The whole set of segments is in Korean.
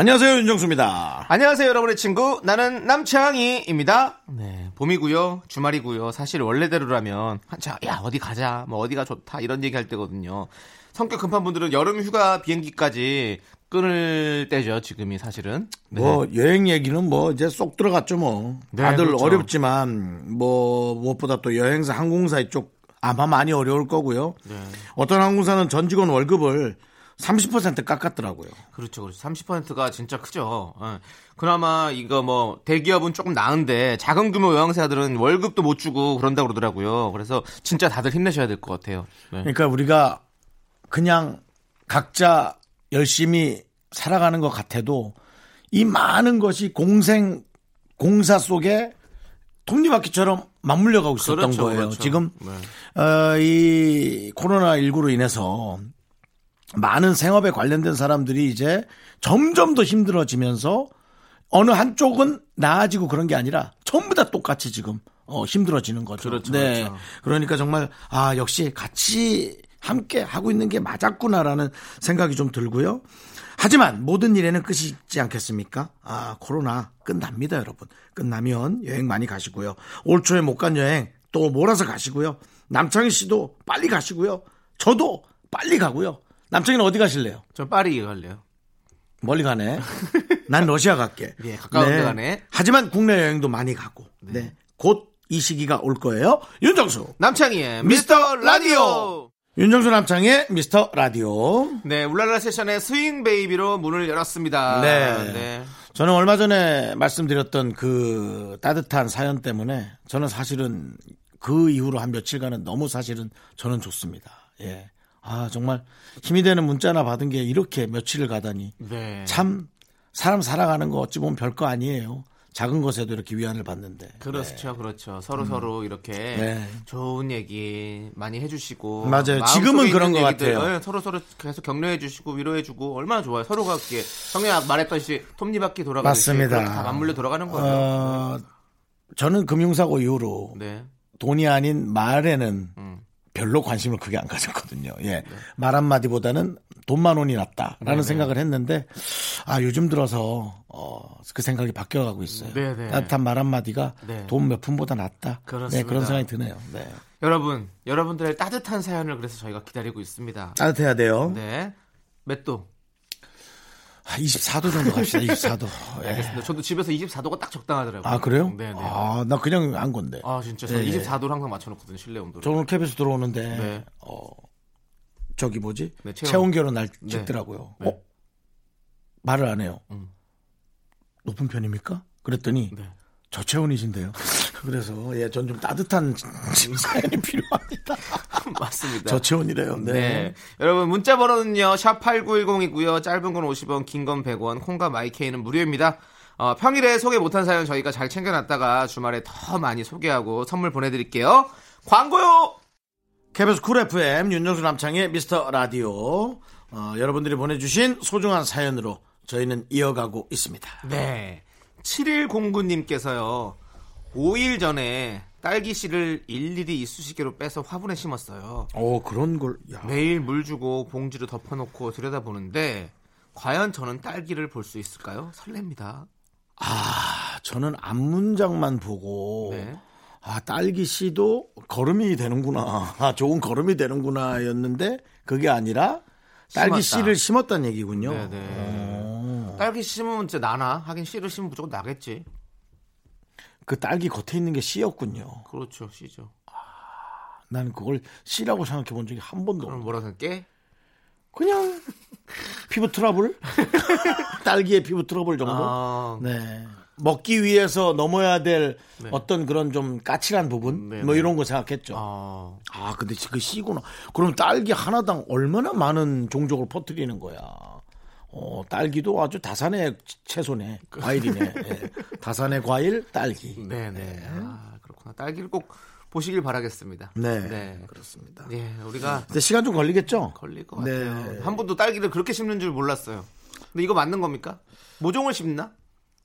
안녕하세요 윤정수입니다. 안녕하세요, 여러분의 친구. 나는 남창희입니다. 네, 봄이고요. 주말이고요. 사실 원래대로라면, 자, 야, 어디 가자. 뭐, 어디가 좋다. 이런 얘기 할 때거든요. 성격 급한 분들은 여름 휴가 비행기까지 끊을 때죠, 지금이 사실은. 네. 뭐 여행 얘기는 뭐 이제 쏙 들어갔죠 뭐. 네, 다들 그렇죠. 어렵지만 뭐 무엇보다 또 여행사 항공사 이쪽 아마 많이 어려울 거고요. 네. 어떤 항공사는 전 직원 월급을 30% 깎았더라고요. 그렇죠, 그렇죠. 30%가 진짜 크죠. 예. 그나마 이거 뭐 대기업은 조금 나은데 작은 규모 여행사들은 월급도 못 주고 그런다고 그러더라고요. 그래서 진짜 다들 힘내셔야 될 것 같아요. 네. 그러니까 우리가 그냥 각자 열심히 살아가는 것 같아도 이 많은 것이 공생 공사 속에 톱니바퀴처럼 맞물려 가고 있었던 그렇죠, 거예요. 그렇죠. 지금 네. 어, 이 코로나 19로 인해서 많은 생업에 관련된 사람들이 이제 점점 더 힘들어지면서 어느 한쪽은 나아지고 그런 게 아니라 전부 다 똑같이 지금 어, 힘들어지는 거죠. 그렇죠, 네. 그렇죠. 그러니까 정말 아 역시 같이 함께 하고 있는 게 맞았구나라는 생각이 좀 들고요. 하지만 모든 일에는 끝이 있지 않겠습니까? 아 코로나 끝납니다, 여러분. 끝나면 여행 많이 가시고요. 올 초에 못 간 여행 또 몰아서 가시고요. 남창희 씨도 빨리 가시고요. 저도 빨리 가고요. 남창희는 어디 가실래요? 저 파리 갈래요. 멀리 가네. 난 러시아 갈게. 예, 가까운 데 가네. 하지만 국내 여행도 많이 가고. 네. 곧 이 시기가 올 거예요. 윤정수. 남창희의 미스터 미스터 라디오. 윤정수 남창희의 미스터 라디오. 네, 울랄라 세션의 Swing Baby로 문을 열었습니다. 네. 네. 저는 얼마 전에 말씀드렸던 그 따뜻한 사연 때문에 저는 사실은 그 이후로 한 며칠간은 너무 사실은 저는 좋습니다. 예. 아, 정말 힘이 되는 문자나 받은 게 이렇게 며칠을 가다니. 네. 참 사람 살아가는 거 어찌 보면 별거 아니에요. 작은 것에도 이렇게 위안을 받는데. 그렇죠, 그렇죠. 서로 서로 이렇게 네. 좋은 얘기 많이 해주시고 맞아요. 지금은 그런 것 같아요. 예, 서로 서로 계속 격려해주시고 위로해주고 얼마나 좋아요. 서로가 이렇게 성현 말했듯이 톱니바퀴 돌아가듯이 맞습니다. 다 맞물려 돌아가는 거예요. 어, 저는 금융사고 이후로 네, 돈이 아닌 말에는 음. 별로 관심을 크게 안 가졌거든요. 예. 말 한마디보다는 돈만 원이 낫다라는 네, 생각을 했는데, 아, 요즘 들어서, 어, 그 생각이 바뀌어가고 있어요. 네, 네. 따뜻한 말 한마디가 네. 돈몇 푼보다 낫다. 그렇습니다. 네, 그런 생각이 드네요. 네. 여러분, 여러분들의 따뜻한 사연을 그래서 저희가 기다리고 있습니다. 따뜻해야 돼요. 네, 몇 도? 아, 24도 정도 갑시다, 24도. 예. 알겠습니다. 저도 집에서 24도가 딱 적당하더라고요. 아, 그래요? 네, 네. 아, 나 그냥 안 건데. 아, 진짜 예, 예. 24도를 항상 맞춰놓거든요. 실내 온도를. 저 오늘 캡에서 들어오는데, 네. 어, 저기 뭐지? 네, 체온. 체온 결혼 날 네. 찍더라고요. 네. 어? 말을 안 해요. 음. 높은 편입니까? 그랬더니 네. 저체온이신데요. 그래서 예, 전 좀 따뜻한 사연이 필요합니다. 맞습니다. 저체온이래요. 네. 네. 여러분 문자 번호는요. 샵 8910이고요. 짧은 건 50원, 긴 건 100원. 콩과 마이케이는 무료입니다. 어, 평일에 소개 못한 사연 저희가 잘 챙겨놨다가 주말에 더 많이 소개하고 선물 보내드릴게요. 광고요. KBS 쿨 FM 윤정수 남창희의 미스터 라디오 어, 여러분들이 보내주신 소중한 사연으로 저희는 이어가고 있습니다. 네. 7109님께서요. 5일 전에 딸기 씨를 일일이 이쑤시개로 빼서 화분에 심었어요. 오 그런 걸 야. 매일 물 주고 봉지로 덮어놓고 들여다보는데 과연 저는 딸기를 볼 수 있을까요? 설렙니다. 아, 저는 앞문장만 보고 네. 아 딸기 씨도 걸음이 되는구나. 아 좋은 걸음이 되는구나였는데 그게 아니라 딸기 심었다. 씨를 심었다는 얘기군요. 네네. 딸기 심으면 진짜 나나? 하긴 씨를 심으면 무조건 나겠지. 그 딸기 겉에 있는 게 씨였군요. 그렇죠, 씨죠. 나는 그걸 씨라고 생각해 본 적이 한 번도 그럼 없어. 뭐라 생각해? 그냥 피부 트러블? 딸기의 피부 트러블 정도? 아, 네. 먹기 위해서 넘어야 될 네. 어떤 그런 좀 까칠한 부분? 네, 뭐 네. 이런 거 생각했죠. 아, 아, 근데 그 씨구나. 그럼 딸기 하나당 얼마나 많은 종족을 퍼뜨리는 거야. 어, 딸기도 아주 다산의 채소네. 과일이네. 예. 다산의 과일, 딸기. 네네. 아, 그렇구나. 딸기를 꼭 보시길 바라겠습니다. 네. 그렇습니다. 예, 우리가 근데 시간 좀 걸리겠죠? 걸릴 것 네. 같아요. 한 분도 딸기를 그렇게 심는 줄 몰랐어요. 근데 이거 맞는 겁니까? 모종을 심나?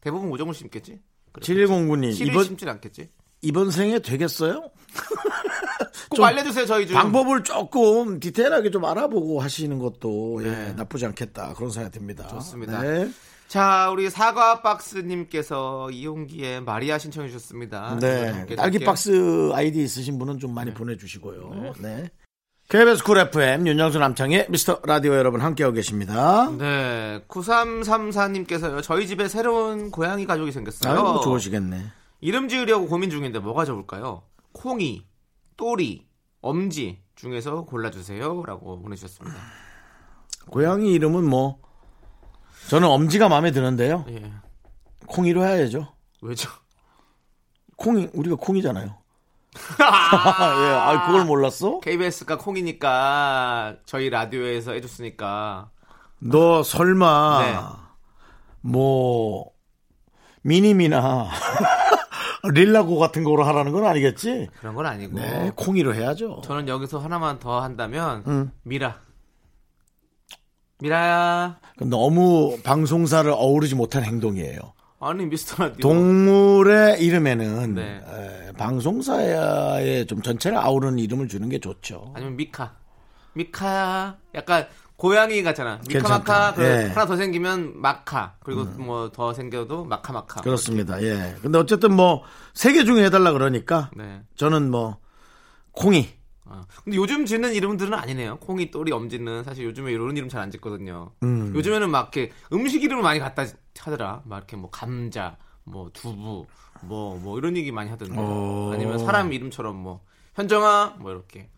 대부분 모종을 심겠지? 7109님, 씨를 이번, 심진 않겠지? 이번 생에 되겠어요? 꼭좀 알려주세요, 저희 중. 방법을 조금 디테일하게 좀 알아보고 하시는 것도 예, 네. 나쁘지 않겠다. 그런 생각이 듭니다. 좋습니다. 네. 자, 우리 사과 박스님께서 이용기의 마리아 신청해 주셨습니다. 네. 딸기. 박스 아이디 있으신 분은 좀 많이 보내주시고요. 네. KBS 쿨 FM 윤정수 남창희의 미스터 라디오 여러분 함께하고 계십니다. 네, 9334님께서요. 저희 집에 새로운 고양이 가족이 생겼어요. 아이고 좋으시겠네. 이름 지으려고 고민 중인데 뭐가 좋을까요? 콩이, 또리, 엄지 중에서 골라주세요라고 보내주셨습니다. 고양이 이름은 뭐 저는 엄지가 마음에 드는데요. 예, 콩이로 해야죠. 왜죠? 콩이 우리가 콩이잖아요. 예, 아 그걸 몰랐어? KBS가 콩이니까 저희 라디오에서 해줬으니까 너 설마 네. 뭐 미님이나 릴라고 같은 거로 하라는 건 아니겠지? 그런 건 아니고 네, 콩이로 해야죠. 저는 여기서 하나만 더 한다면 응. 미라 미라야 너무 방송사를 어우르지 못한 행동이에요. 아니 미스터 라디오 동물의 이름에는 네. 에, 방송사의 좀 전체를 아우르는 이름을 주는 게 좋죠. 아니면 미카 미카야 약간 고양이 같잖아. 미카마카 그 예. 하나 더 생기면 마카 그리고 뭐더 생겨도 마카마카 그렇습니다. 예. 근데 어쨌든 뭐 세 개 중에 해달라 그러니까 네. 저는 뭐 콩이 아, 근데 요즘 짓는 이름들은 아니네요. 콩이, 또리, 엄지는 사실 요즘에 이런 이름 잘 안 짓거든요. 음. 요즘에는 막 이렇게 음식 이름을 많이 갖다 하더라. 막 이렇게 뭐 감자, 뭐 두부, 뭐뭐 이런 얘기 많이 하던데. 어. 아니면 사람 이름처럼 뭐 현정아 뭐 이렇게.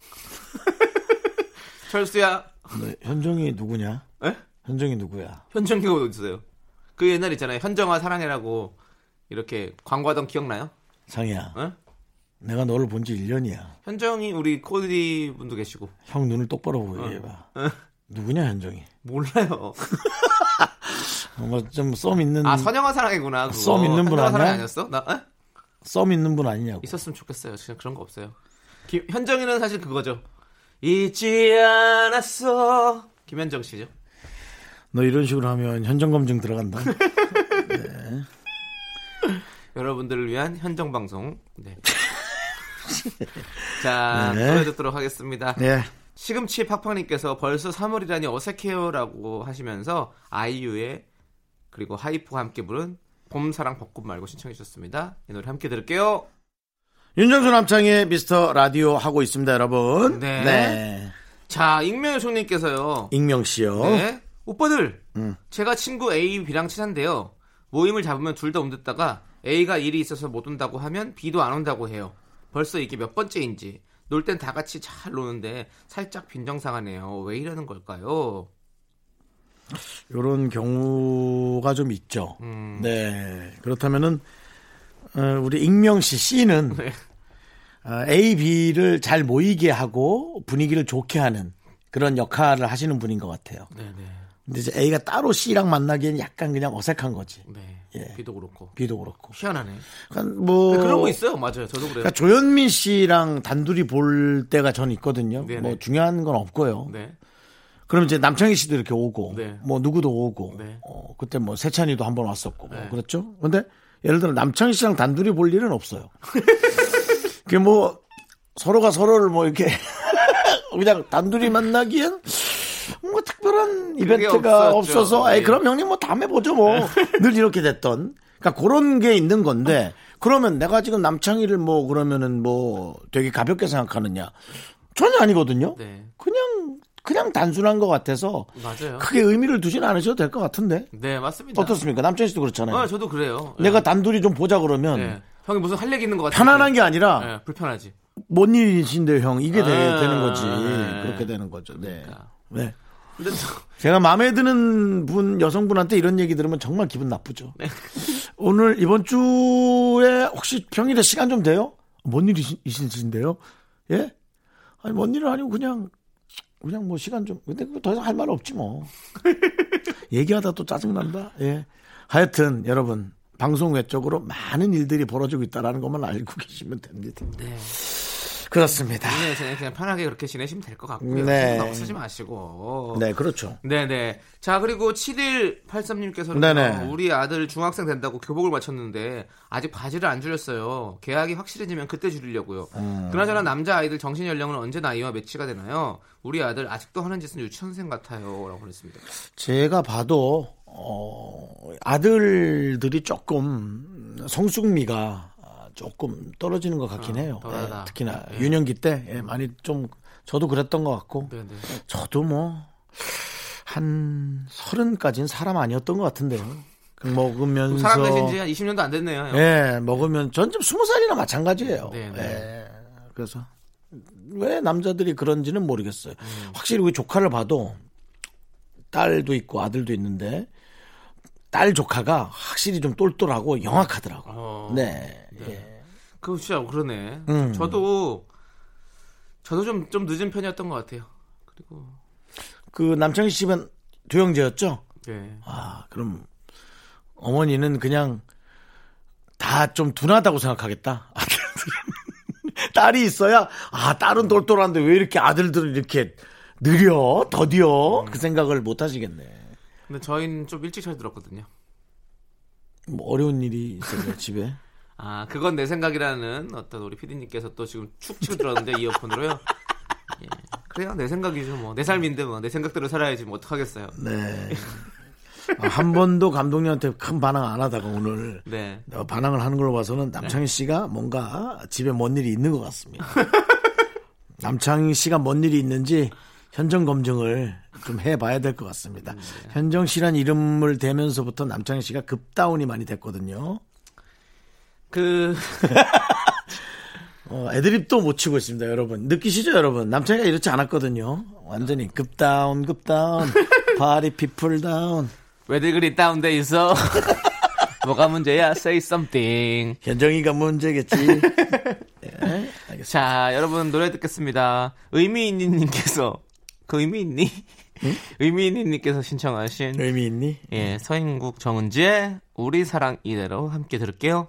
철수야. 네, 현정이 누구냐? 에? 현정이 누구야? 현정이가 어디 있어요? 그 옛날 있잖아요. 현정아 사랑해라고 이렇게 광고하던 기억나요? 상이야. 어? 내가 너를 본 지 1년이야. 현정이 우리 코디 분도 계시고 형 눈을 똑바로 보고 얘기해봐. 누구냐 현정이? 몰라요. 뭔가 좀썸 있는 아 선영아 사랑이구나. 그거. 썸 있는 분 아니야? 아니었어? 나 에? 썸 있는 분 아니냐고. 있었으면 좋겠어요. 진짜 그런 거 없어요. 김, 현정이는 사실 그거죠. 잊지 않았어. 김현정 씨죠. 너 이런 식으로 하면 현정 검증 들어간다. 여러분들을 위한 현정 방송. 네. 자, 네. 노래 듣도록 하겠습니다. 네. 시금치 팍팍님께서 벌써 3월이라니 어색해요라고 하시면서 아이유의 그리고 하이프와 함께 부른 봄사랑 벚꽃 말고 신청해 주셨습니다. 이 노래 함께 들을게요. 윤정수 남창의 미스터 라디오 하고 있습니다, 여러분. 네. 자, 익명요청님께서요. 익명 씨요. 네. 오빠들, 음. 제가 친구 A, B랑 친한데요. 모임을 잡으면 둘 다 온댔다가 A가 일이 있어서 못 온다고 하면 B도 안 온다고 해요. 벌써 이게 몇 번째인지. 놀 땐 다 같이 잘 노는데 살짝 빈정상하네요. 왜 이러는 걸까요? 이런 경우가 좀 있죠. 음. 네. 그렇다면은 어, 우리 익명 씨 C는 네. 어, A, B를 잘 모이게 하고 분위기를 좋게 하는 그런 역할을 하시는 분인 것 같아요. 네네. 근데 이제 A가 따로 C랑 만나기에는 약간 그냥 어색한 거지. 네. 예. B도 그렇고. B도 그렇고. 희한하네. 그러니까 뭐 근데 그런 거 있어요. 맞아요. 저도 그래요. 그러니까 조현민 씨랑 단둘이 볼 때가 전 있거든요. 네네. 뭐 중요한 건 없고요. 네. 그럼 이제 남창희 씨도 이렇게 오고, 네. 뭐 누구도 오고, 네. 어, 그때 뭐 세찬이도 한 번 왔었고, 뭐 네. 그렇죠. 근데 예를 들어 남창희 씨랑 단둘이 볼 일은 없어요. 그게 뭐 서로가 서로를 뭐 이렇게 그냥 단둘이 만나기엔 뭐 특별한 이벤트가. 없어서, 에이, 예. 그럼 형님 뭐 다음에 보죠 뭐. 늘 이렇게 됐던. 그러니까 그런 게 있는 건데, 그러면 내가 지금 남창희를 뭐 그러면은 뭐 되게 가볍게 생각하느냐. 전혀 아니거든요. 네. 그냥, 그냥 단순한 것 같아서 맞아요. 크게 의미를 두지는 않으셔도 될 것 같은데. 네, 맞습니다. 어떻습니까? 남창희 씨도 그렇잖아요. 아, 저도 그래요. 내가 단둘이 좀 보자 그러면 네. 형이 무슨 할 얘기 있는 것 같아요. 편안한 게 아니라 네, 불편하지. 뭔 일이신데 형 이게 돼- 아, 되 는 거지. 네. 그렇게 되는 거죠. 네. 그러니까. 네. 근데 또 제가 마음에 드는 분 여성분한테 이런 얘기 들으면 정말 기분 나쁘죠. 네. 오늘 이번 주에 혹시 평일에 시간 좀 돼요? 뭔 일이 있으신데요? 예? 아니 뭔 일은 아니고 그냥 그냥 뭐 시간 좀 근데 더 이상 할 말 없지 뭐. 얘기하다 또 짜증 난다. 예. 하여튼 여러분 방송 외적으로 많은 일들이 벌어지고 있다라는 것만 알고 계시면 됩니다. 네. 그렇습니다. 그냥, 그냥 편하게 그렇게 지내시면 될 것 같고요. 네. 너무 쓰지 마시고. 네, 그렇죠. 네네. 자, 그리고 7183님께서는 네네. 우리 아들 중학생 된다고 교복을 마쳤는데 아직 바지를 안 줄였어요. 계약이 확실해지면 그때 줄이려고요. 음. 그나저나 남자 아이들 정신 연령은 언제 나이와 매치가 되나요? 우리 아들 아직도 하는 짓은 유치원생 같아요. 라고 보냈습니다. 제가 봐도 어, 아들들이 조금 성숙미가 조금 떨어지는 것 같긴 아, 해요. 예, 특히나 예. 유년기 때 예, 많이 좀 저도 그랬던 것 같고 네 네. 저도 뭐 한 서른까지는 사람 아니었던 것 같은데요. 그 먹으면서 사람 되신 지 한 20년도 안 됐네요. 예, 먹으면 전 지금 스무 살이나 마찬가지예요. 네, 네. 예. 그래서 왜 남자들이 그런지는 모르겠어요. 음. 확실히 우리 조카를 봐도 딸도 있고 아들도 있는데 딸 조카가 확실히 좀 똘똘하고 영악하더라고. 어, 네. 예. 그 진짜 그러네. 음. 저도 저도 좀 좀 늦은 편이었던 것 같아요. 그리고 그 남창희 씨 집은 두 형제였죠? 네. 아, 그럼 어머니는 그냥 다 좀 둔하다고 생각하겠다. 아들들은. 딸이 있어야 아 딸은 똘똘한데 왜 이렇게 아들들은 이렇게 느려 더디어 그 생각을 못 하시겠네. 근데 저희는 좀 일찍 잘 들었거든요. 뭐 어려운 일이 있어요 집에. 아, 그건 내 생각이라는 어떤 우리 피디님께서 또 지금 축 치고 들었는데 이어폰으로요. 예. 그래요, 내 생각이죠. 뭐 내 삶인데 뭐 내 생각대로 살아야지 뭐 어떡하겠어요. 네. 아, 한 번도 감독님한테 큰 반응 안 하다가 오늘 네. 어, 반응을 하는 걸로 봐서는 남창희 씨가 뭔가 집에 뭔 일이 있는 것 같습니다. 남창희 씨가 뭔 일이 있는지 현정 검증을 좀 해봐야 될 것 같습니다. 현정 씨란 이름을 대면서부터 남창희 씨가 급다운이 많이 됐거든요. 그 어, 애드립도 못 치고 있습니다, 여러분. 느끼시죠, 여러분? 남창희가 이렇지 않았거든요. 완전히 급다운, 급다운, party people down. 왜들 그리 다운돼 있어? 뭐가 문제야? Say something. 현정이가 문제겠지. 예, 알겠습니다. 자, 여러분 노래 듣겠습니다. 의미 있는 님께서 그 의미 있니? 의미 있는 님께서 신청하신 의미 있니? 예, 서인국 정은지의 우리 사랑 이대로 함께 들을게요.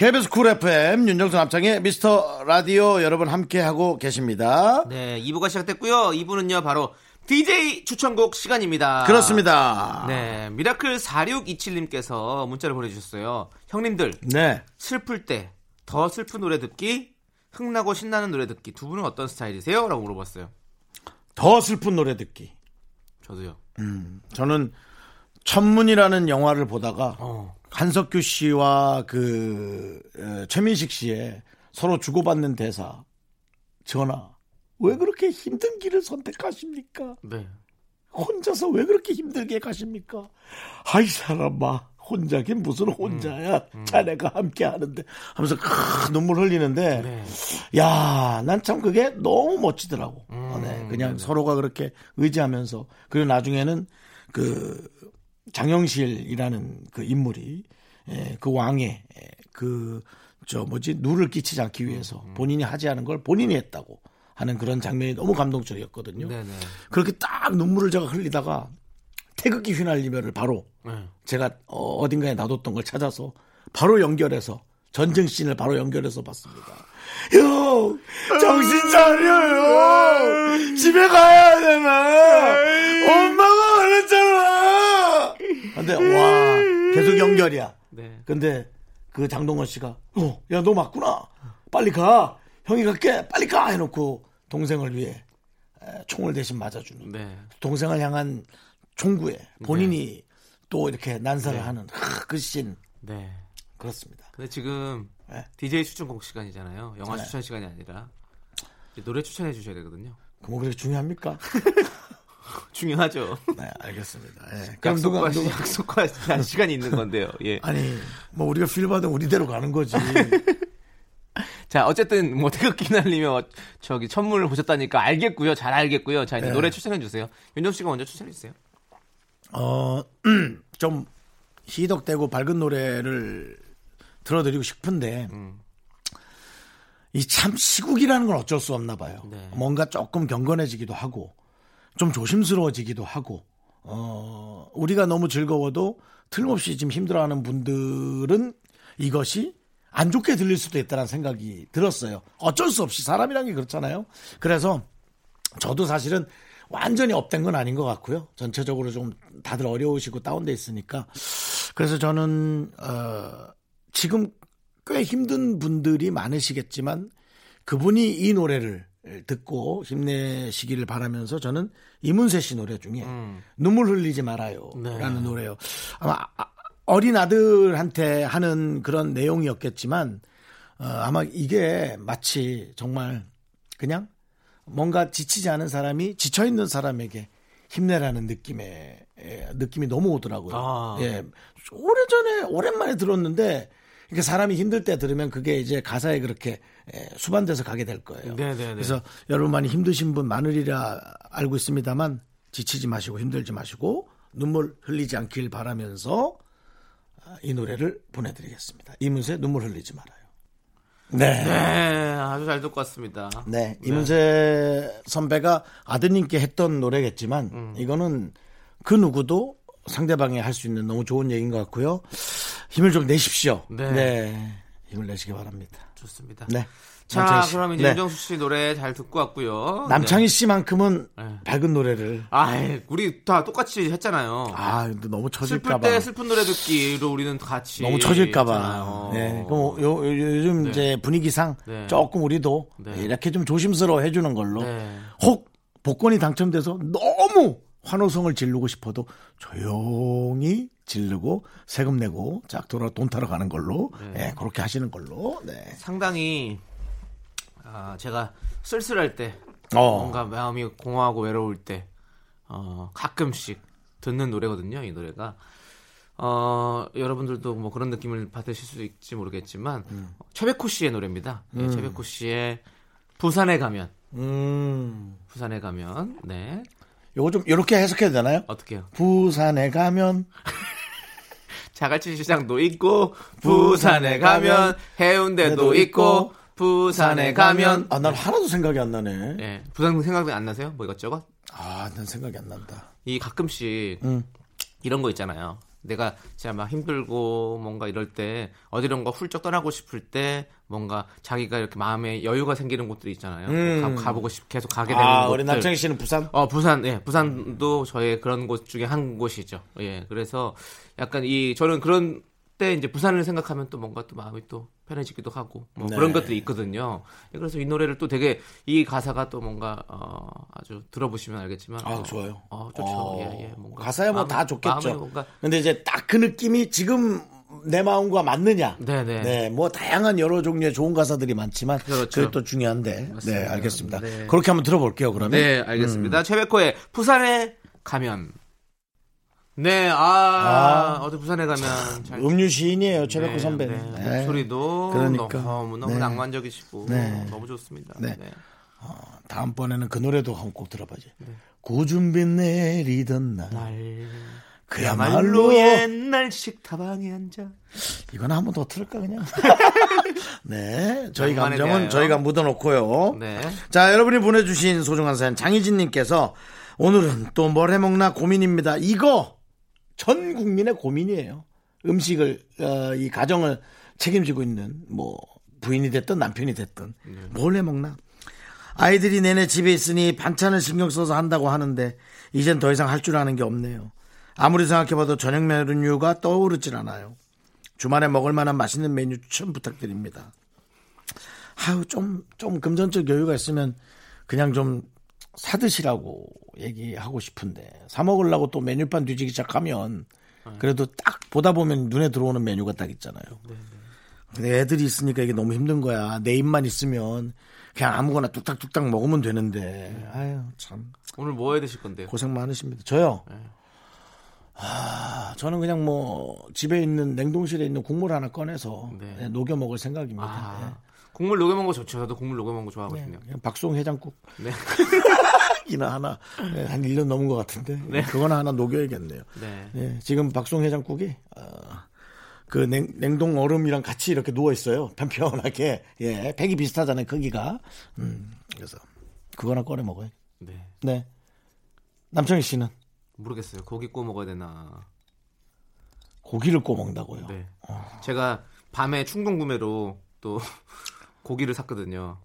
KBS 쿨 FM 윤정수 남창희의 미스터 라디오 여러분 함께하고 계십니다. 네, 2부가 시작됐고요. 2부는요, 바로 DJ 추천곡 시간입니다. 그렇습니다. 네, 미라클 4627님께서 문자를 보내주셨어요. 형님들, 네. 슬플 때 더 슬픈 노래 듣기, 흥나고 신나는 노래 듣기 두 분은 어떤 스타일이세요? 라고 물어봤어요. 더 슬픈 노래 듣기. 저도요. 저는 천문이라는 영화를 보다가 어. 한석규 씨와 그 에, 최민식 씨의 서로 주고받는 대사. 전하, 왜 그렇게 힘든 길을 선택하십니까? 네. 혼자서 왜 그렇게 힘들게 가십니까? 아이 사람아 혼자긴 무슨 혼자야 자네가 함께 하는데 하면서 크, 눈물 흘리는데 네. 야난 참 그게 너무 멋지더라고 음, 어, 네, 그냥 서로가 그렇게 의지하면서 그리고 나중에는 그 장영실이라는 그 인물이 예, 그 왕의 그 저 뭐지 누를 끼치지 않기 위해서 음, 본인이 하지 않은 걸 본인이 했다고 하는 그런 장면이 너무 감동적이었거든요. 네네. 그렇게 딱 눈물을 제가 흘리다가 태극기 휘날리며를 바로 네. 제가 어, 딘가에 놔뒀던 걸 찾아서 바로 연결해서 전쟁 씬을 바로 연결해서 봤습니다. 형 정신 차려요. 집에 가야 되나? 엄마가 그랬잖아. 근데 와 계속 연결이야. 네. 근데 그 장동건 씨가 어, 야 너 맞구나. 빨리 가. 형이 갈게. 빨리 가 해놓고 동생을 위해 에, 총을 대신 맞아주는. 네. 동생을 향한 총구에 본인이 또 이렇게 난사를 하는 하, 그 씬. 네. 그렇습니다. 근데 지금 네. DJ 추천 곡 시간이잖아요. 영화 네. 추천 시간이 아니라 노래 추천해 주셔야 되거든요. 그뭐 그렇게 중요합니까? 중요하죠. 네, 알겠습니다. 예. 그럼 누가, 누가 약속과 한 시간이 있는 건데요. 예. 아니 뭐 우리가 필 받으면 우리대로 가는 거지. 자, 어쨌든 뭐 태극기 날리며 어, 저기 천문을 보셨다니까 알겠고요. 잘 알겠고요. 자, 이제 네. 노래 추천해 주세요. 윤정 씨가 먼저 추천해 주세요. 어, 좀 희덕대고 밝은 노래를 들어드리고 싶은데 이참 시국이라는 건 어쩔 수 없나 봐요. 네. 뭔가 조금 경건해지기도 하고 좀 조심스러워지기도 하고 어, 우리가 너무 즐거워도 틀림없이 지금 힘들어하는 분들은 이것이 안 좋게 들릴 수도 있다는 생각이 들었어요. 어쩔 수 없이 사람이란 게 그렇잖아요. 그래서 저도 사실은 완전히 업된 건 아닌 것 같고요. 전체적으로 좀 다들 어려우시고 다운돼 있으니까. 그래서 저는 어, 지금 꽤 힘든 분들이 많으시겠지만 그분이 이 노래를 듣고 힘내시기를 바라면서 저는 이문세 씨 노래 중에 눈물 흘리지 말아요라는 노래요. 아마 아- 어린 아들한테 하는 그런 내용이었겠지만 어, 아마 이게 마치 정말 그냥 뭔가 지치지 않은 사람이 지쳐 있는 사람에게 힘내라는 느낌의 예, 느낌이 너무 오더라고요. 아. 예, 오래전에 오랜만에 들었는데 이렇게 사람이 힘들 때 들으면 그게 이제 가사에 그렇게 예, 수반돼서 가게 될 거예요. 네네네. 그래서 여러분 많이 힘드신 분 많으리라 알고 있습니다만 지치지 마시고 힘들지 마시고 눈물 흘리지 않길 바라면서 아, 이 노래를 보내드리겠습니다. 이문세 눈물 흘리지 말아요. 네. 네, 아주 잘 듣고 왔습니다. 네, 이문세 선배가 아드님께 했던 노래겠지만 음. 이거는 그 누구도 상대방이 할 수 있는 너무 좋은 얘기인 것 같고요. 힘을 좀 내십시오. 네. 네, 힘을 내시기 바랍니다. 좋습니다. 네. 자. 그럼 이제 네. 윤정수 씨 노래 잘 듣고 왔고요. 남창희 씨만큼은 네. 밝은 노래를 아, 우리 다 똑같이 했잖아요. 아 근데 너무 슬플 처질까봐 때 슬픈 노래 듣기로 우리는 같이 너무 처질까봐. 네. 그럼 요, 요, 요즘 이제 분위기상 네. 조금 우리도 네. 이렇게 좀 조심스러워 해주는 걸로 네. 혹 복권이 당첨돼서 너무 환호성을 지르고 싶어도 조용히 지르고 세금 내고 쫙 돌아 돈 타러 가는 걸로 네, 그렇게 하시는 걸로 네. 상당히 아, 제가 쓸쓸할 때 어. 뭔가 마음이 공허하고 외로울 때 어, 가끔씩 듣는 노래거든요. 이 노래가 어, 여러분들도 뭐 그런 느낌을 받으실 수 있을지 모르겠지만 음. 최백호 씨의 노래입니다. 예, 최백호 씨의 부산에 가면 음. 부산에 가면 네 요거 좀 이렇게 해석해도 되나요? 어떻게요? 부산에 가면 자갈치 시장도 있고 부산에 가면 해운대도 있고 부산에 가면 아, 난 하나도 생각이 안 나네. 예, 부산 생각이 안 나세요? 뭐 이것저것? 아, 난 생각이 안 난다. 이 가끔씩 음. 이런 거 있잖아요. 내가 진짜 막 힘들고 뭔가 이럴 때 어디론가 훌쩍 떠나고 싶을 때 뭔가 자기가 이렇게 마음에 여유가 생기는 곳들이 있잖아요. 음. 가, 보고 싶, 계속 가게 되는 아, 곳들. 우리 남창희 씨는 부산? 어, 부산, 예, 부산도 저의 그런 곳 중에 한 곳이죠. 예, 그래서 약간 이, 저는 그런 때 이제 부산을 생각하면 또 뭔가 또 마음이 또 편해지기도 하고 뭐 네. 그런 것들이 있거든요. 예, 그래서 이 노래를 또 되게 이 가사가 또 뭔가 어, 아주 들어보시면 알겠지만 아, 또, 좋아요. 어, 좋죠. 어, 예, 예, 뭔가 가사야 뭐 다 좋겠죠. 뭔가 근데 이제 딱 그 느낌이 지금 내 마음과 맞느냐? 네네. 네, 뭐 다양한 여러 종류의 좋은 가사들이 많지만 그렇죠. 그게 또 중요한데. 네, 맞습니다. 알겠습니다. 네. 그렇게 한번 들어볼게요. 그러면. 네, 음. 알겠습니다. 최백호의 부산에 가면. 네, 아, 아. 어디 부산에 가면 잘 음유 시인이에요, 최백호 네, 선배는. 네. 네. 목소리도 그러니까. 너무 너무 네. 낭만적이시고 네. 너무 좋습니다. 네. 네. 다음번에는 그 노래도 한번 꼭 들어봐야지. 고준비 내리던 날. 날 그야말로 옛날 식탁방에 앉아. 이건 한 번 더 틀을까 그냥. 네, 저희 감정은 대하여. 저희가 묻어놓고요. 네. 자, 여러분이 보내주신 소중한 사연 장희진님께서 오늘은 또 뭘 해먹나 고민입니다. 이거 전 국민의 고민이에요. 음식을 어, 이 가정을 책임지고 있는 뭐 부인이 됐든 남편이 됐든 뭘 해먹나. 아이들이 내내 집에 있으니 반찬을 신경 써서 한다고 하는데 이젠 더 이상 할 줄 아는 게 없네요. 아무리 생각해봐도 저녁 메뉴가 떠오르질 않아요. 주말에 먹을 만한 맛있는 메뉴 추천 부탁드립니다. 아유, 좀, 좀 금전적 여유가 있으면 그냥 좀 사드시라고 얘기하고 싶은데, 사먹으려고 또 메뉴판 뒤지기 시작하면, 그래도 딱 보다 보면 눈에 들어오는 메뉴가 딱 있잖아요. 근데 애들이 있으니까 이게 너무 힘든 거야. 내 입만 있으면 그냥 아무거나 뚝딱뚝딱 먹으면 되는데, 아유, 참. 오늘 뭐 해 드실 건데요? 고생 많으십니다. 저요. 네. 아, 저는 그냥 뭐 집에 있는 냉동실에 있는 국물 하나 꺼내서 네. 네, 녹여 먹을 생각입니다. 아, 국물 녹여 먹는 거 좋죠. 저도 국물 녹여 먹는 거 네. 좋아하거든요. 그냥 박송 해장국 네. 이나 하나 네, 한 1년 넘은 것 같은데 네. 그거나 하나 녹여야겠네요. 네. 예, 지금 박송 해장국이 어, 그 냉, 냉동 얼음이랑 같이 이렇게 누워 있어요. 편편하게. 예, 팩이 비슷하잖아요. 크기가. 음, 그래서 그거나 꺼내 먹어요. 네. 네. 남창희 씨는 모르겠어요. 고기 구워 먹어야 되나. 고기를 구워 먹는다고요. 네. 어. 제가 밤에 충동 구매로 또 고기를 샀거든요.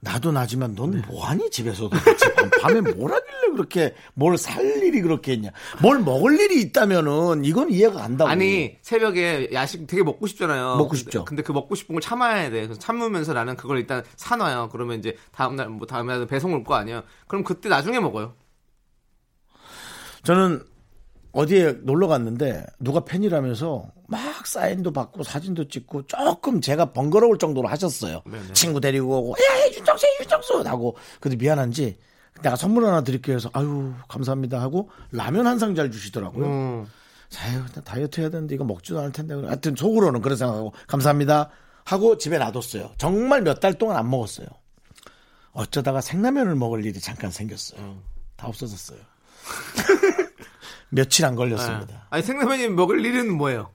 나도 나지만 넌 네. 뭐하니 집에서 도대체 밤- 밤에 뭘 하길래 그렇게 뭘 살 일이 그렇게 있냐 뭘 먹을 일이 있다면은 이건 이해가 간다고 아니 새벽에 야식 되게 먹고 싶잖아요. 먹고 근데- 싶죠. 근데 그 먹고 싶은 걸 참아야 돼. 그래서 참으면서 나는 그걸 일단 사놔요. 그러면 이제 다음 날 뭐 다음 날 배송 올 거 아니에요. 그럼 그때 나중에 먹어요. 저는 어디에 놀러 갔는데 누가 팬이라면서 막 사인도 받고 사진도 찍고 조금 제가 번거로울 정도로 하셨어요. 네네. 친구 데리고 오고 야 윤정수 윤정수 하고 근데 미안한지 내가 선물 하나 드릴게요 해서 아유 감사합니다 하고 라면 한상잘 주시더라고요. 음. 아유 나 다이어트 해야 되는데 이거 먹지도 않을 텐데 하여튼 속으로는 그런 생각하고 감사합니다 하고 집에 놔뒀어요. 정말 몇 달 동안 안 먹었어요. 어쩌다가 생라면을 먹을 일이 잠깐 생겼어요. 다 없어졌어요. 며칠 안 걸렸습니다. 아니 생라면이 먹을 일은 뭐예요?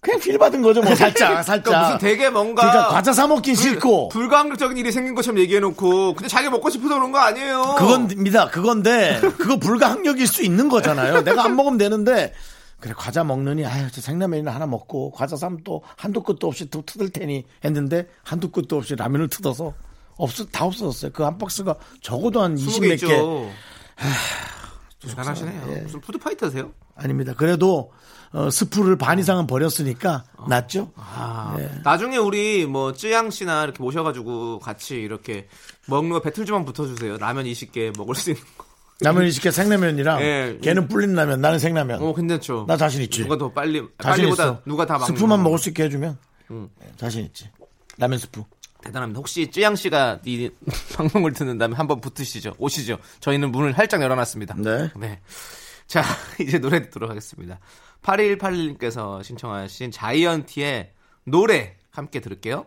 그냥 필 받은 거죠, 뭐 살짝, 살짝. 그러니까 무슨 되게 뭔가 그러니까 과자 사 먹긴 싫고. 불가항력적인 일이 생긴 것처럼 얘기해놓고 근데 자기 먹고 싶어서 그런 거 아니에요. 그건입니다. 그건데 그거 불가항력일 수 있는 거잖아요. 내가 안 먹으면 되는데 그래 과자 먹느니 아유 저 생라면이나 하나 먹고 과자 사면 또 한두 끝도 없이 또 뜯을 테니 했는데 한두 끝도 없이 라면을 뜯어서 없어 다 없어졌어요. 그 한 박스가 적어도 한 20 20몇 몇 개. 대단하시네요. 예. 무슨 푸드파이터세요? 아닙니다. 그래도 어, 스프를 반 이상은 버렸으니까 낫죠. 아, 네. 나중에 우리 뭐 쯔양 씨나 이렇게 모셔가지고 같이 이렇게 먹는 거 배틀 좀 한번 붙어주세요. 라면 20개 먹을 수 있는 거. 라면 이식게 생라면이랑 예. 걔는 불린 라면 나는 생라면. 어, 괜찮죠. 나 자신 있지. 누가 더 빨리 자신 빨리보다 있어. 누가 다 스프만 거. 먹을 수 있게 해주면 음. 네, 자신 있지. 라면 스프. 대단합니다. 혹시 쯔양 씨가 이 방송을 듣는다면 한번 붙으시죠. 오시죠. 저희는 문을 활짝 열어놨습니다. 네. 네. 자, 이제 노래 듣도록 하겠습니다. 8181님께서 신청하신 자이언티의 노래 함께 들을게요.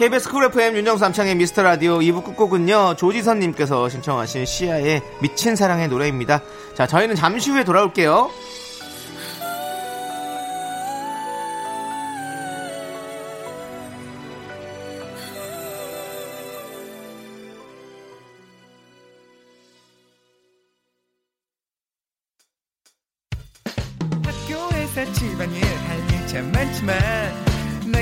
KBS 쿨 FM 윤정수 남창의 미스터 라디오 2부 끝곡은요 조지선님께서 신청하신 시아의 미친 사랑의 노래입니다. 자 저희는 잠시 후에 돌아올게요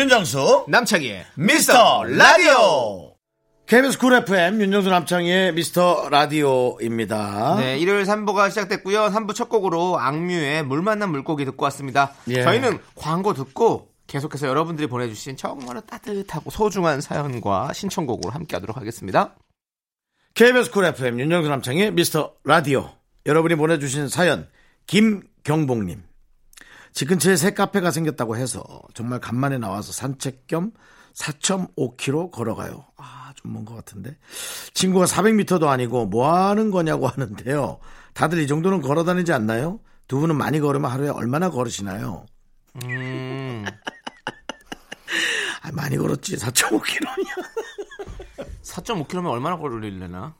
윤정수 남창희의 미스터 라디오. KBS 쿨 FM 윤정수 남창희의 미스터 라디오입니다. 네, 일요일 3부가 시작됐고요. 3부 첫 곡으로 악뮤의 물 만난 물고기 듣고 왔습니다. 예. 저희는 광고 듣고 계속해서 여러분들이 보내주신 정말 따뜻하고 소중한 사연과 신청곡으로 함께 하도록 하겠습니다. KBS 쿨 FM 윤정수 남창희의 미스터 라디오. 여러분이 보내주신 사연 김경복님 집 근처에 새 카페가 생겼다고 해서 정말 간만에 나와서 산책 겸 4.5km 걸어가요. 아, 좀 먼 것 같은데. 친구가 400m도 아니고 뭐 하는 거냐고 하는데요. 다들 이 정도는 걸어 다니지 않나요? 두 분은 많이 걸으면 하루에 얼마나 걸으시나요? 음, 아, 많이 걸었지. 4.5km냐. 4.5km 얼마나 걸리려나?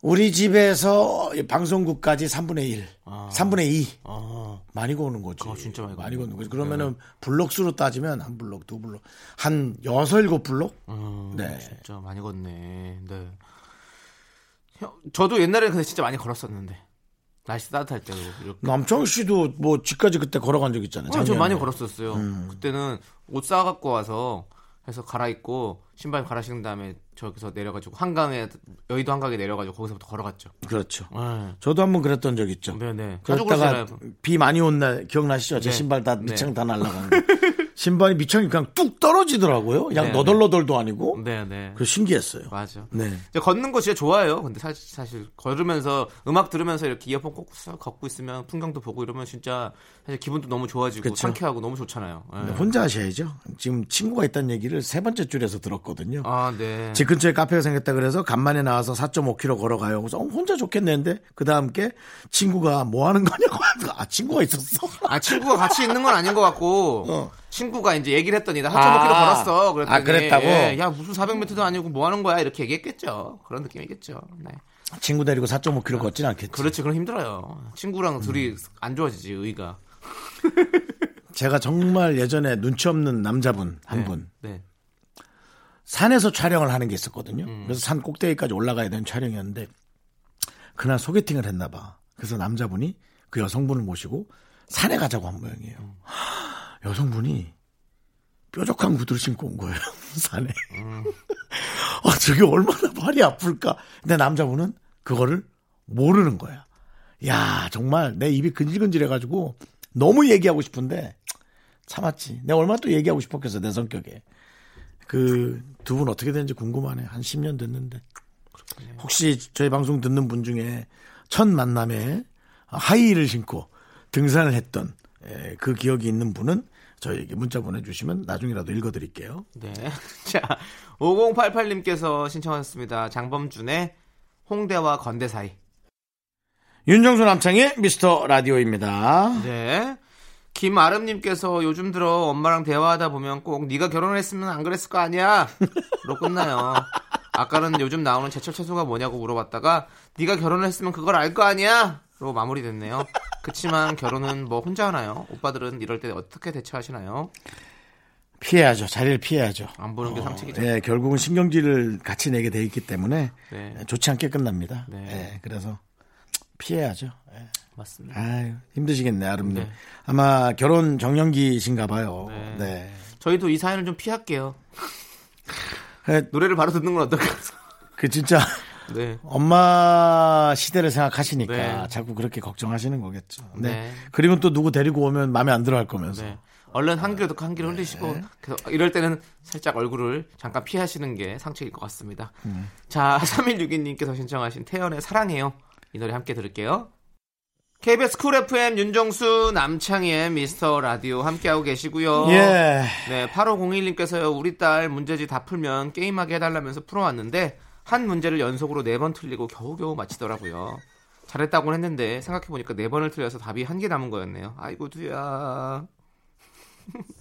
우리 집에서 이 방송국까지 3분의 1, 3분의 2. 어, 많이 거는 거지. 그거 진짜 많이 많이 거는 거지. 그러면은 블록 수로 따지면 한 블록, 두 블록, 한 여섯 일곱 블록. 음, 네. 진짜 많이 걷네. 네. 형, 저도 옛날에 근데 진짜 많이 걸었었는데. 날씨 따뜻할 때도 이렇게. 남창희 씨도 뭐 집까지 그때 걸어간 적 있잖아요. 어, 저. 많이 걸었었어요. 그때는 옷 싸갖고 와서 해서 갈아입고 신발 갈아 신은 다음에 저기서 내려가지고 한강에 여의도 한강에 내려가지고 거기서부터 걸어갔죠. 그렇죠. 네. 저도 한번 그랬던 적 있죠. 네네. 그러다가 비 많이 온 날 기억나시죠? 제 네. 신발 다 네. 밑창 다 날라간 거. 신발이 밑창이 그냥 뚝 떨어지더라고요. 그냥 네, 너덜너덜도 아니고. 네 네. 그 신기했어요. 맞아. 네. 이제 걷는 거 진짜 좋아요. 근데 사실, 사실 걸으면서 음악 들으면서 이렇게 이어폰 꽂고 쓱 걷고 있으면 풍경도 보고 이러면 진짜 사실 기분도 너무 좋아지고 그쵸. 상쾌하고 너무 좋잖아요. 네. 혼자 하셔야죠. 지금 친구가 있다는 얘기를 세 번째 줄에서 들었거든요. 아, 네. 집 근처에 카페가 생겼다 그래서 간만에 나와서 4.5km 걸어가요. 그래서 어, 혼자 좋겠는데 그 다음께 친구가 뭐 하는 거냐고 아 친구가 있었어. 아 친구가 같이 있는 건 아닌 것 같고 어. 친구가 이제 얘기를 했더니 나 4.5km 아. 걸었어. 그랬더니 아, 그랬다고? 예, 야 무슨 400m도 아니고 뭐 하는 거야 이렇게 얘기했겠죠. 그런 느낌이겠죠. 네. 친구 데리고 4.5km 걷진 않겠지. 그렇지 그럼 힘들어요. 친구랑 둘이 안 좋아지지 의가. 제가 정말 예전에 눈치 없는 남자분 한 네. 분. 네. 산에서 촬영을 하는 게 있었거든요. 음. 그래서 산 꼭대기까지 올라가야 되는 촬영이었는데 그날 소개팅을 했나 봐. 그래서 남자분이 그 여성분을 모시고 산에 가자고 한 모양이에요. 음. 여성분이 뾰족한 구두를 신고 온 거예요. 산에. 음. 아, 저게 얼마나 발이 아플까. 근데 남자분은 그거를 모르는 거야. 야, 정말 내 입이 근질근질해가지고 너무 얘기하고 싶은데 참았지. 내가 얼마나 또 얘기하고 싶었겠어, 내 성격에. 그 두 분 어떻게 되는지 궁금하네. 한 10년 됐는데. 혹시 저희 방송 듣는 분 중에 첫 만남에 하이힐을 신고 등산을 했던 에, 그 기억이 있는 분은 저희에게 문자 보내주시면 나중이라도 읽어드릴게요. 네. 자, 5088님께서 신청하셨습니다. 장범준의 홍대와 건대 사이. 윤정수 남창의 미스터 라디오입니다. 네. 김아름님께서 요즘 들어 엄마랑 대화하다 보면 꼭 네가 결혼했으면 안 그랬을 거 아니야? 로 끝나요. 아까는 요즘 나오는 제철 채소가 뭐냐고 물어봤다가 네가 결혼을 했으면 그걸 알 거 아니야? 로 마무리됐네요. 그치만 결혼은 뭐 혼자 하나요? 오빠들은 이럴 때 어떻게 대처하시나요? 피해야죠. 자리를 피해야죠. 안 보는 게 상책이죠. 예, 결국은 신경질을 같이 내게 돼 있기 때문에 네. 좋지 않게 끝납니다. 네. 예, 그래서 피해야죠. 예. 맞습니다. 아유, 힘드시겠네, 아름님. 네. 아마 결혼 정년기신가 봐요. 네. 네. 저희도 이 사연을 좀 피할게요. 예, 노래를 바로 듣는 건 어떨까요? 그 진짜 네. 엄마 시대를 생각하시니까 네. 자꾸 그렇게 걱정하시는 거겠죠. 네. 네. 그리고 또 누구 데리고 오면 마음에 안 들어 할 거면서. 네. 얼른 한 귀로 듣고 한 귀로 흘리시고 그래서 이럴 때는 살짝 얼굴을 잠깐 피하시는 게 상책일 것 같습니다. 자, 3162님께서 신청하신 태연의 사랑해요. 이 노래 함께 들을게요. KBS 쿨 FM 윤정수 남창희의 미스터 라디오 함께하고 계시고요. 예. 네, 8501님께서요. 우리 딸 문제지 다 풀면 게임하게 해달라면서 풀어왔는데 한 문제를 연속으로 네 번 틀리고 겨우겨우 맞히더라고요. 잘했다고 했는데 생각해보니까 네 번을 틀려서 답이 한 개 남은 거였네요. 아이고 두야.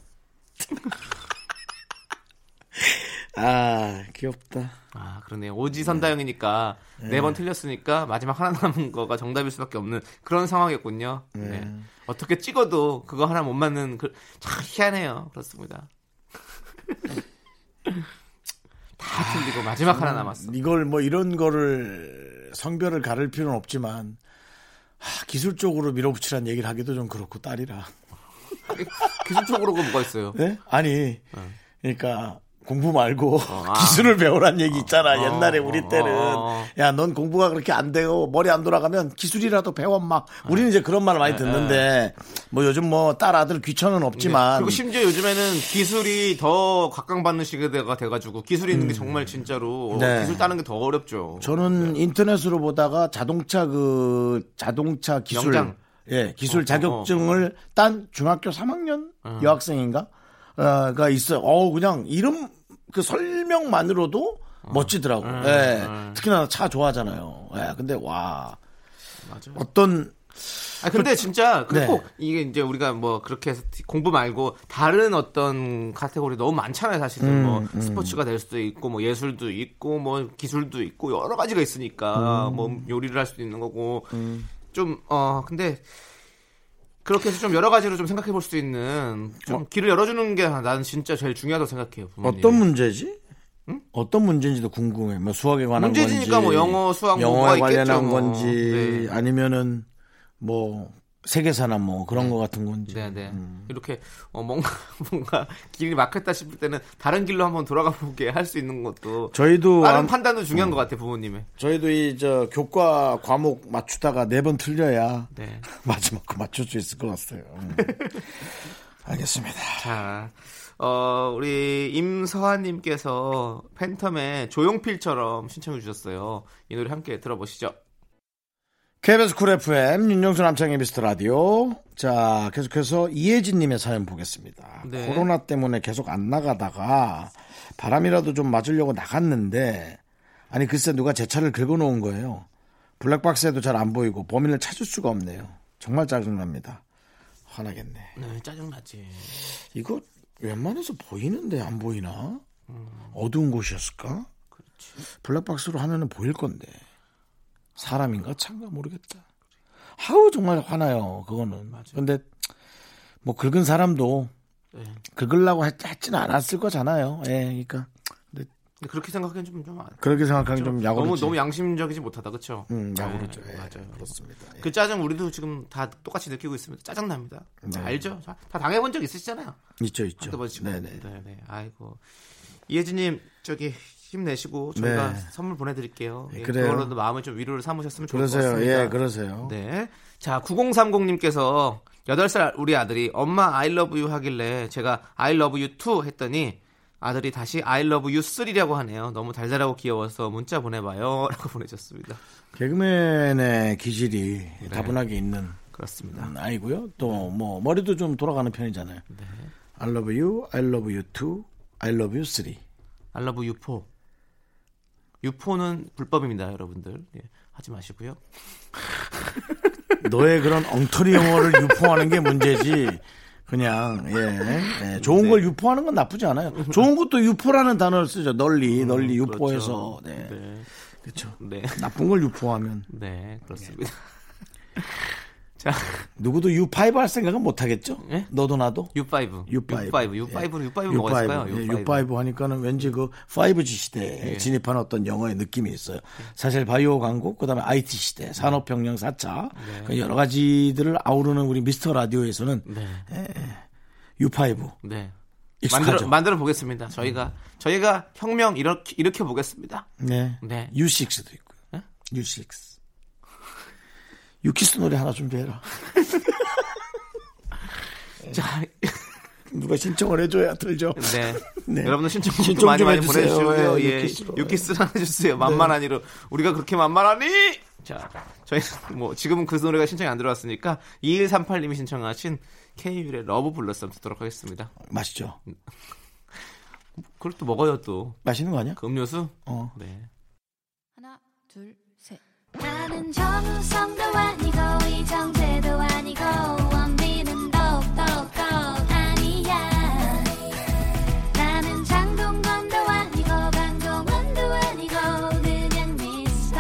아, 귀엽다. 아 그러네요. 오지선다형이니까 네 번 틀렸으니까 마지막 하나 남은 거가 정답일 수밖에 없는 그런 상황이었군요. 네. 어떻게 찍어도 그거 하나 못 맞는 그, 참 희한해요. 그렇습니다. 다 틀리고 마지막 하나 남았어. 이걸 뭐 이런 거를 성별을 가를 필요는 없지만 하, 기술적으로 밀어붙이라는 얘기를 하기도 좀 그렇고 딸이라. 기술적으로 그 뭐가 있어요? 네? 아니, 그러니까 공부 말고 기술을 배우란 얘기 있잖아. 어, 옛날에 우리 어, 때는 어. 야, 넌 공부가 그렇게 안 되고 머리 안 돌아가면 기술이라도 배워 막. 우리는 이제 그런 말을 많이 듣는데 뭐 요즘 뭐 딸 아들 귀천은 없지만 네. 그리고 심지어 요즘에는 기술이 더 각광받는 시대가 돼가지고 기술이 있는 게 정말 진짜로 음. 네. 기술 따는 게 더 어렵죠. 저는 인터넷으로 보다가 자동차 그 자동차 기술 영장. 예 기술 어, 자격증을 딴 중학교 3학년 여학생인가 어가 있어요. 어 그냥 이름 그 설명만으로도 멋지더라고. 예. 특히나 차 좋아하잖아요. 예. 근데 와 맞아. 어떤 아 근데 진짜 그 네. 꼭 이게 이제 우리가 뭐 그렇게 해서 공부 말고 다른 어떤 카테고리 너무 많잖아요 사실은 음, 뭐 스포츠가 될 수도 있고 뭐 예술도 있고 뭐 기술도 있고 여러 가지가 음. 있으니까 뭐 요리를 할 수도 있는 거고 좀 어 근데 그렇게 해서 좀 여러 가지로 좀 생각해 볼 수 있는 좀 길을 열어주는 게 나는 진짜 제일 중요하다고 생각해요. 부모님. 어떤 문제지? 어떤 문제인지도 궁금해. 뭐 수학에 관한 문제지니까 건지, 뭐 영어, 수학, 영어에 관련한 있겠죠, 뭐. 건지, 네. 아니면은 뭐 세계사나 뭐 그런 거 같은 건지. 네, 네. 음. 이렇게 어, 뭔가 뭔가 길이 막혔다 싶을 때는 다른 길로 한번 돌아가 보게 할 수 있는 것도 저희도 안- 판단도 중요한 것 같아 부모님의. 저희도 이 저 교과 과목 맞추다가 네 번 틀려야 네. 마지막 거 맞출 수 있을 것 같아요. 음. 알겠습니다. 자, 어, 우리 임서환님께서 팬텀의 조용필처럼 신청해 주셨어요. 이 노래 함께 들어보시죠. KBS 쿨 FM 윤정수 남창희의 미스터 라디오. 자, 계속해서 이혜진님의 사연 보겠습니다. 네. 코로나 때문에 계속 안 나가다가 바람이라도 좀 맞으려고 나갔는데 아니 글쎄 누가 제 차를 긁어놓은 거예요. 블랙박스에도 잘 안 보이고 범인을 찾을 수가 없네요. 정말 짜증납니다. 화나겠네. 네, 짜증나지. 이거 웬만해서 보이는데 안 보이나? 어두운 곳이었을까? 블랙박스로 하면은 보일 건데 사람인가 차인가 모르겠다. 하우 정말 화나요. 그거는. 근데 뭐 긁은 사람도 네. 긁으려고 했, 했지는 않았을 거잖아요. 예, 그러니까 근데 근데 그렇게 생각하기엔 좀, 좀 그렇게 생각하기 좀 야구르지. 너무 너무 양심적이지 못하다, 그렇죠? 음, 야구르죠. 예, 맞아요. 그렇습니다. 예. 그 짜증 우리도 지금 다 똑같이 느끼고 있습니다. 짜증 납니다. 네. 알죠? 다, 다 당해본 적 있으시잖아요. 있죠, 있죠. 한두 번씩. 네네. 네네. 아이고 이혜진님 저기 힘내시고 저희가 네. 선물 보내드릴게요. 예, 그래요. 그걸로도 마음을 좀 위로를 삼으셨으면 좋을 것 그러세요. 같습니다. 예, 그러세요. 네. 자, 9030님께서 8살 우리 아들이 엄마 I love you 하길래 제가 I love you too 했더니 아들이 다시 I love you 3라고 하네요. 너무 달달하고 귀여워서 문자 보내봐요. 라고 보내셨습니다. 개그맨의 기질이 네. 다분하게 있는 그렇습니다. 음, 아이고요. 또 뭐 머리도 좀 돌아가는 편이잖아요. 네. I love you, I love you too, I love you three. I love you 4. 유포는 불법입니다, 여러분들. 예, 하지 마시고요. 너의 그런 엉터리 영어를 유포하는 게 문제지. 그냥 예, 예, 좋은 걸 유포하는 건 나쁘지 않아요. 좋은 것도 유포라는 단어를 쓰죠. 널리 널리 유포해서. 그렇죠. 네. 네. 그렇죠. 네. 나쁜 걸 유포하면 네, 그렇습니다. 자, 누구도 U5 할 생각은 못 하겠죠? 예? 너도 나도 U5. U5. U5. U5는 U5는 뭐가 있을까요? 예, U5 하니까는 왠지 그 5G 시대에 예. 진입한 어떤 영어의 느낌이 있어요. 사실 바이오 강국, 그 다음에 IT 시대, 산업혁명 4차, 그 여러 가지들을 아우르는 우리 미스터 라디오에서는 네. U5. 네. 익숙하죠? 만들어, 만들어 보겠습니다. 저희가, 저희가 혁명 일으키, 일으켜 보겠습니다. 네. 네. U6도 있고요. 네? U6. 유키스 노래 하나 준비해라. 자, 누가 신청을 해줘야 들죠. 네. 네. 여러분들 신청 신청 좀 많이 좀 많이. 보내주시고요. 예, 예, 유키스로. 유키스를 해주세요. 만만하니로. 우리가 그렇게 만만하니? 자, 저희 뭐 지금은 그 노래가 신청이 안 들어왔으니까 2138님이 신청하신 K.Will의 Love 한번 듣도록 하겠습니다. 맛있죠? 그걸 또 먹어요 또. 맛있는 거 아니야? 그 음료수? 어. 네. 하나, 둘, 셋. 나는 정우성도 아니고 이정재도 아니고 원빈은 더욱더 아니야. 나는 장동건도 아니고 강동원도 아니고 그냥 미스터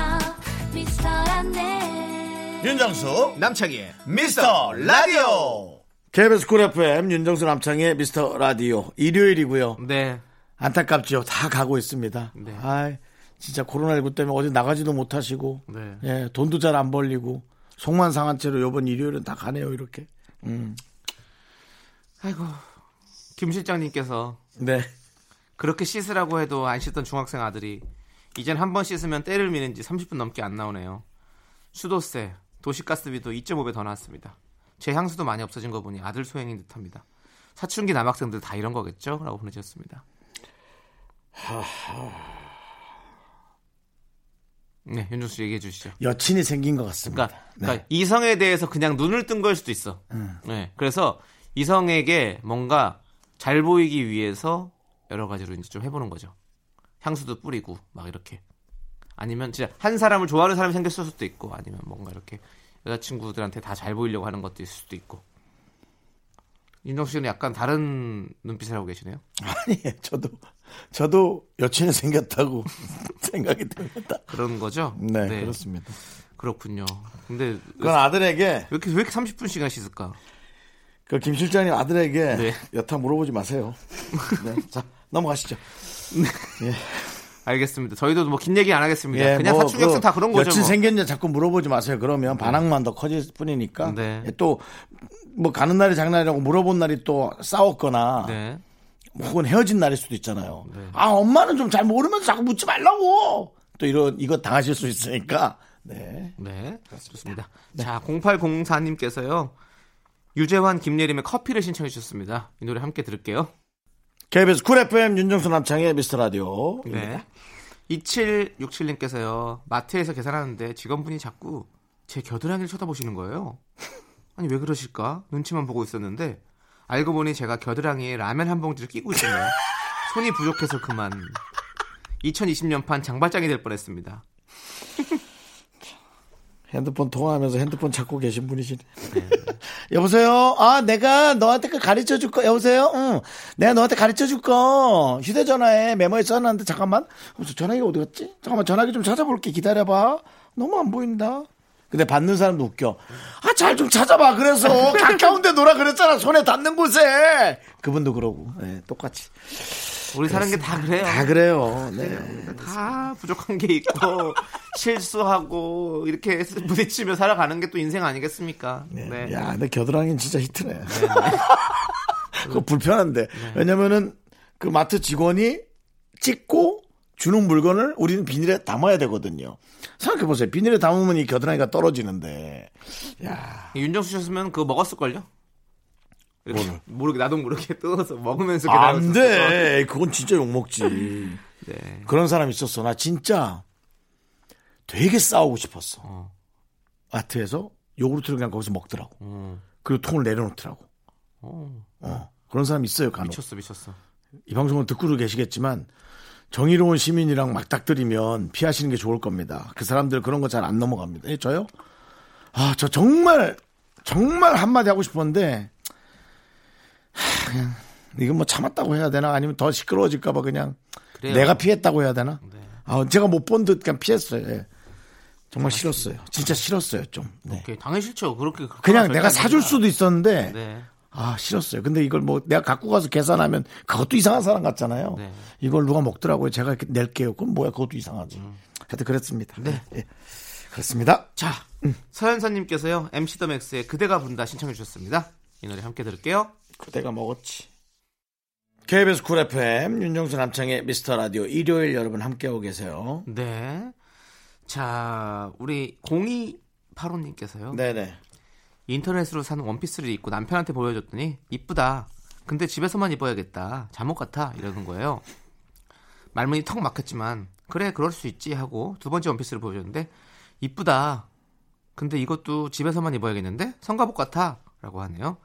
미스터란데. 윤정수 남창희의 미스터 라디오. KBS 쿨 FM 윤정수 남창희의 미스터 라디오. 일요일이고요. 네. 안타깝죠. 다 가고 있습니다. 네. 아 진짜 코로나19 때문에 어디 나가지도 못하시고 네. 예, 돈도 잘 안 벌리고 속만 상한 채로 요번 일요일은 다 가네요 이렇게 음. 아이고. 김 실장님께서 네 그렇게 씻으라고 해도 안 씻던 중학생 아들이 이젠 한 번 씻으면 때를 미는 지 30분 넘게 안 나오네요. 수도세, 도시가스비도 2.5배 더 나왔습니다. 제 향수도 많이 없어진 거 보니 아들 소행인 듯합니다. 사춘기 남학생들 다 이런 거겠죠? 라고 보내주셨습니다. 네, 윤정수 씨 얘기해 주시죠. 여친이 생긴 것 같습니다. 그러니까, 그러니까 이성에 대해서 그냥 눈을 뜬 걸 수도 있어. 네, 그래서 이성에게 뭔가 잘 보이기 위해서 여러 가지로 이제 좀 해보는 거죠. 향수도 뿌리고 막 이렇게. 아니면 진짜 한 사람을 좋아하는 사람이 생겼을 수도 있고, 아니면 뭔가 이렇게 여자친구들한테 다 잘 보이려고 하는 것도 있을 수도 있고. 윤정수 씨는 약간 다른 눈빛을 하고 계시네요. 아니, 저도 저도 여친이 생겼다고 생각이 됩니다. 그런 거죠? 네, 그렇습니다. 그렇군요. 근데 왜 그건 아들에게 이렇게 왜 이렇게 30분씩이나 씻을까? 그 김 실장님 아들에게 네. 여타 물어보지 마세요. 네. 자 넘어가시죠. 알겠습니다. 저희도 뭐 긴 얘기 안 하겠습니다. 예, 그냥 뭐그다 그런 거죠. 여친 뭐. 생겼냐 자꾸 물어보지 마세요. 그러면 반항만 더 커질 뿐이니까. 네. 예, 또뭐 가는 날이 장날이라고 물어본 날이 또 싸웠거나 네. 혹은 헤어진 날일 수도 있잖아요. 네. 아 엄마는 좀 잘 모르면서 자꾸 묻지 말라고. 또 이런 이거 당하실 수 있으니까. 네. 네. 좋습니다. 자, 0804님께서요. 유재환, 김예림의 커피를 신청해 주셨습니다. 이 노래 함께 들을게요. KBS 쿨 FM 윤정수 남창희의 미스터 라디오. 네. 2767님께서요. 마트에서 계산하는데 직원분이 자꾸 제 겨드랑이를 쳐다보시는 거예요. 아니 왜 그러실까? 눈치만 보고 있었는데 알고 보니 제가 겨드랑이에 라면 한 봉지를 끼고 있었네요. 손이 부족해서 그만. 2020년판 장발장이 될 뻔했습니다. 핸드폰 통화하면서 핸드폰 찾고 계신 분이시네. 여보세요? 아, 내가 너한테 그 가르쳐 줄 거, 여보세요? 응. 내가 너한테 가르쳐 줄 거, 휴대전화에 메모에 써놨는데, 잠깐만. 전화기가 어디 갔지? 잠깐만, 전화기 좀 찾아볼게. 기다려봐. 너무 안 보인다. 근데 받는 사람도 웃겨. 아, 잘 좀 찾아봐. 그래서 가까운데 놀아 그랬잖아. 손에 닿는 곳에. 그분도 그러고. 네, 똑같이. 우리 사는 게 다 그래요. 다 그래요. 네. 다 부족한 게 있고 실수하고 이렇게 부딪히며 살아가는 게 또 인생 아니겠습니까? 네. 야, 근데 겨드랑이는 진짜 히트네. 그거 불편한데. 왜냐면은 그 마트 직원이 찍고 주는 물건을 우리는 비닐에 담아야 되거든요. 생각해보세요. 비닐에 담으면 이 겨드랑이가 떨어지는데. 야 윤정수 씨였으면 그거 먹었을걸요? 모르게 나도 모르게 뜯어서 먹으면서 안. 돼. 그건 진짜 욕먹지. 네. 그런 사람 있었어. 나 진짜 되게 싸우고 싶었어. 어. 마트에서 요구르트를 그냥 거기서 먹더라고. 음. 그리고 통을 내려놓더라고. 어, 어. 그런 사람 있어요, 간혹. 미쳤어 미쳤어. 이 방송을 듣고도 계시겠지만 정의로운 시민이랑 막닥뜨리면 피하시는 게 좋을 겁니다. 그 사람들 그런 거 잘 안 넘어갑니다. 예, 저요? 아, 저 정말 정말 한마디 하고 싶었는데 하, 그냥 이건 뭐 참았다고 해야 되나 아니면 더 시끄러워질까 봐 그냥 그래요. 내가 피했다고 해야 되나? 네. 아, 제가 못 본 듯 그냥 피했어요. 예. 정말 싫었어요. 진짜 싫었어요, 좀. 네. 오케이, 당연히 싫죠. 그렇게 그냥 내가 안 사줄. 수도 있었는데 네. 아 싫었어요. 근데 이걸 뭐 내가 갖고 가서 계산하면 그것도 이상한 사람 같잖아요. 네. 이걸 누가 먹더라고요. 제가 이렇게 낼게요. 그럼 뭐야 그것도 이상하지. 하여튼 그랬습니다. 네. 예. 그렇습니다. 자, 서현선님께서요 MC 더 맥스의 그대가 분다 신청해 주셨습니다. 이 노래 함께 들을게요. 그대가 먹었지. KBS 쿨 FM 윤정수 남창희의 미스터 라디오 일요일 여러분 함께하고 계세요. 네. 자, 우리 0285님께서요. 네네. 인터넷으로 산 원피스를 입고 남편한테 보여줬더니 이쁘다. 근데 집에서만 입어야겠다. 잠옷 같아. 이러는 거예요. 말문이 턱 막혔지만 그래 그럴 수 있지 하고 두 번째 원피스를 보여줬는데 이쁘다. 근데 이것도 집에서만 입어야겠는데 성가복 같아. 라고 하네요.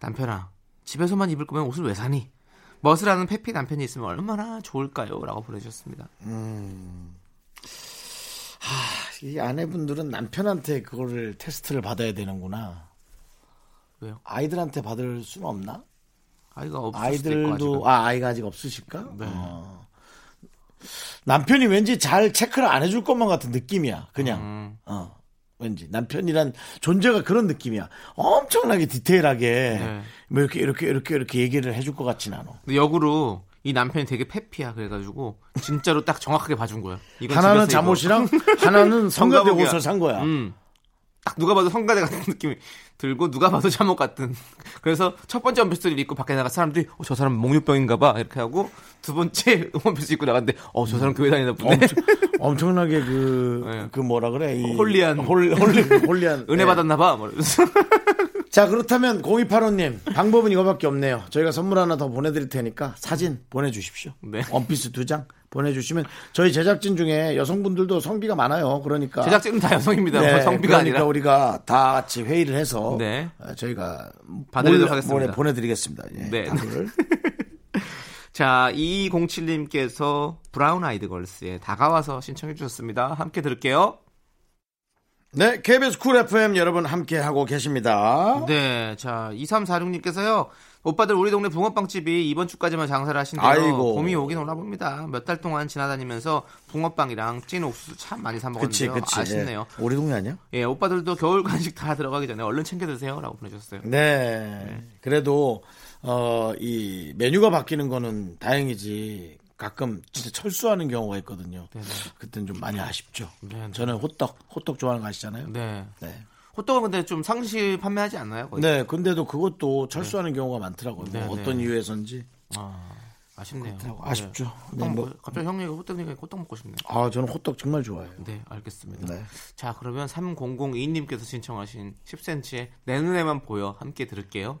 남편아 집에서만 입을 거면 옷을 왜 사니? 멋을 아는 페피 남편이 있으면 얼마나 좋을까요? 라고 보내주셨습니다. 이 아내분들은 남편한테 그거를 테스트를 받아야 되는구나. 왜요? 아이들한테 받을 수는 없나? 아이가 없을 아이들도. 아 아이가 아직 없으실까? 네. 어. 남편이 왠지 잘 체크를 안 해줄 것만 같은 느낌이야. 그냥 음. 어 왠지 남편이란 존재가 그런 느낌이야. 엄청나게 디테일하게 네. 뭐 이렇게 이렇게 이렇게 이렇게 얘기를 해줄 것 같진 않아. 근데 역으로 이 남편이 되게 페피야 그래가지고 진짜로 딱 정확하게 봐준 거야. 이건 하나는. 잠옷이랑 하나는 성가대. 옷을 산 거야. 음. 딱 누가 봐도 성가대 같은 느낌이 들고 누가 봐도 잠옷 같은. 그래서 첫 번째 원피스를 입고 밖에 나가 사람들이 어, 저 사람 몽유병인가 봐 이렇게 하고 두 번째 원피스 입고 나갔는데 어 저 사람 교회 다니나 보네. 엄청, 엄청나게 그, 네. 그 뭐라 그래. 이 holy한. 홀, holy, holy한. 은혜 네. 받았나 봐. 뭐. 자, 그렇다면 0285님, 방법은 이거밖에 없네요. 저희가 선물 하나 더 보내드릴 테니까 사진 보내주십시오. 네. 원피스 두 장 보내주시면 저희 제작진 중에 여성분들도 성비가 많아요. 그러니까. 제작진은 다 여성입니다. 네, 뭐 성비가 그러니까 아니라. 우리가 다 같이 회의를 해서 네. 어, 저희가 몰래- 하겠습니다. 몰래 보내드리겠습니다. 예, 네. 자, 2207님께서 브라운 아이드 걸스의 다가와서 신청해 주셨습니다. 함께 들을게요. 네, KBS 쿨 FM 여러분 함께 하고 계십니다. 네, 자 2346님께서요. 오빠들 우리 동네 붕어빵집이 이번 주까지만 장사를 하신대요. 아이고. 봄이 오긴 오나 봅니다. 몇 달 동안 지나다니면서 붕어빵이랑 찐 옥수수 참 많이 사 그치, 먹었는데요. 그치. 아쉽네요. 예. 우리 동네 아니야? 예, 오빠들도 겨울 간식 다 들어가기 전에 얼른 챙겨 드세요라고 보내주셨어요. 네. 그래도 어, 이 메뉴가 바뀌는 거는 다행이지. 가끔 진짜 철수하는 경우가 있거든요. 네네. 그때는 좀 많이 아쉽죠. 네, 네. 저는 호떡, 호떡 좋아하는 거 아시잖아요. 네. 네. 호떡은 근데 좀 상시 판매하지 않나요? 거의? 네, 근데도 그것도 철수하는 경우가 많더라고요. 네, 뭐 네. 어떤 이유에서인지. 아, 아쉽네요. 그렇더라고. 아쉽죠. 호떡 네, 뭐- 먹- 갑자기 형 얘기 호떡 얘기 호떡 먹고 싶네요. 아, 저는 호떡 정말 좋아해요. 네, 알겠습니다. 네. 자, 그러면 3002님께서 신청하신 10cm의 내 눈에만 보여 함께 들을게요.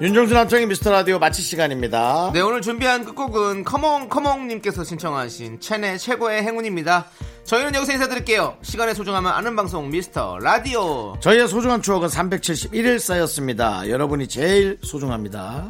윤정수 남창의 미스터 라디오 마칠 시간입니다. 네, 오늘 준비한 끝곡은 커몽 커몽님께서 신청하신 첸의 최고의 행운입니다. 저희는 여기서 인사드릴게요. 시간의 소중함을 아는 방송 미스터 라디오. 저희의 소중한 추억은 371일 쌓였습니다. 여러분이 제일 소중합니다.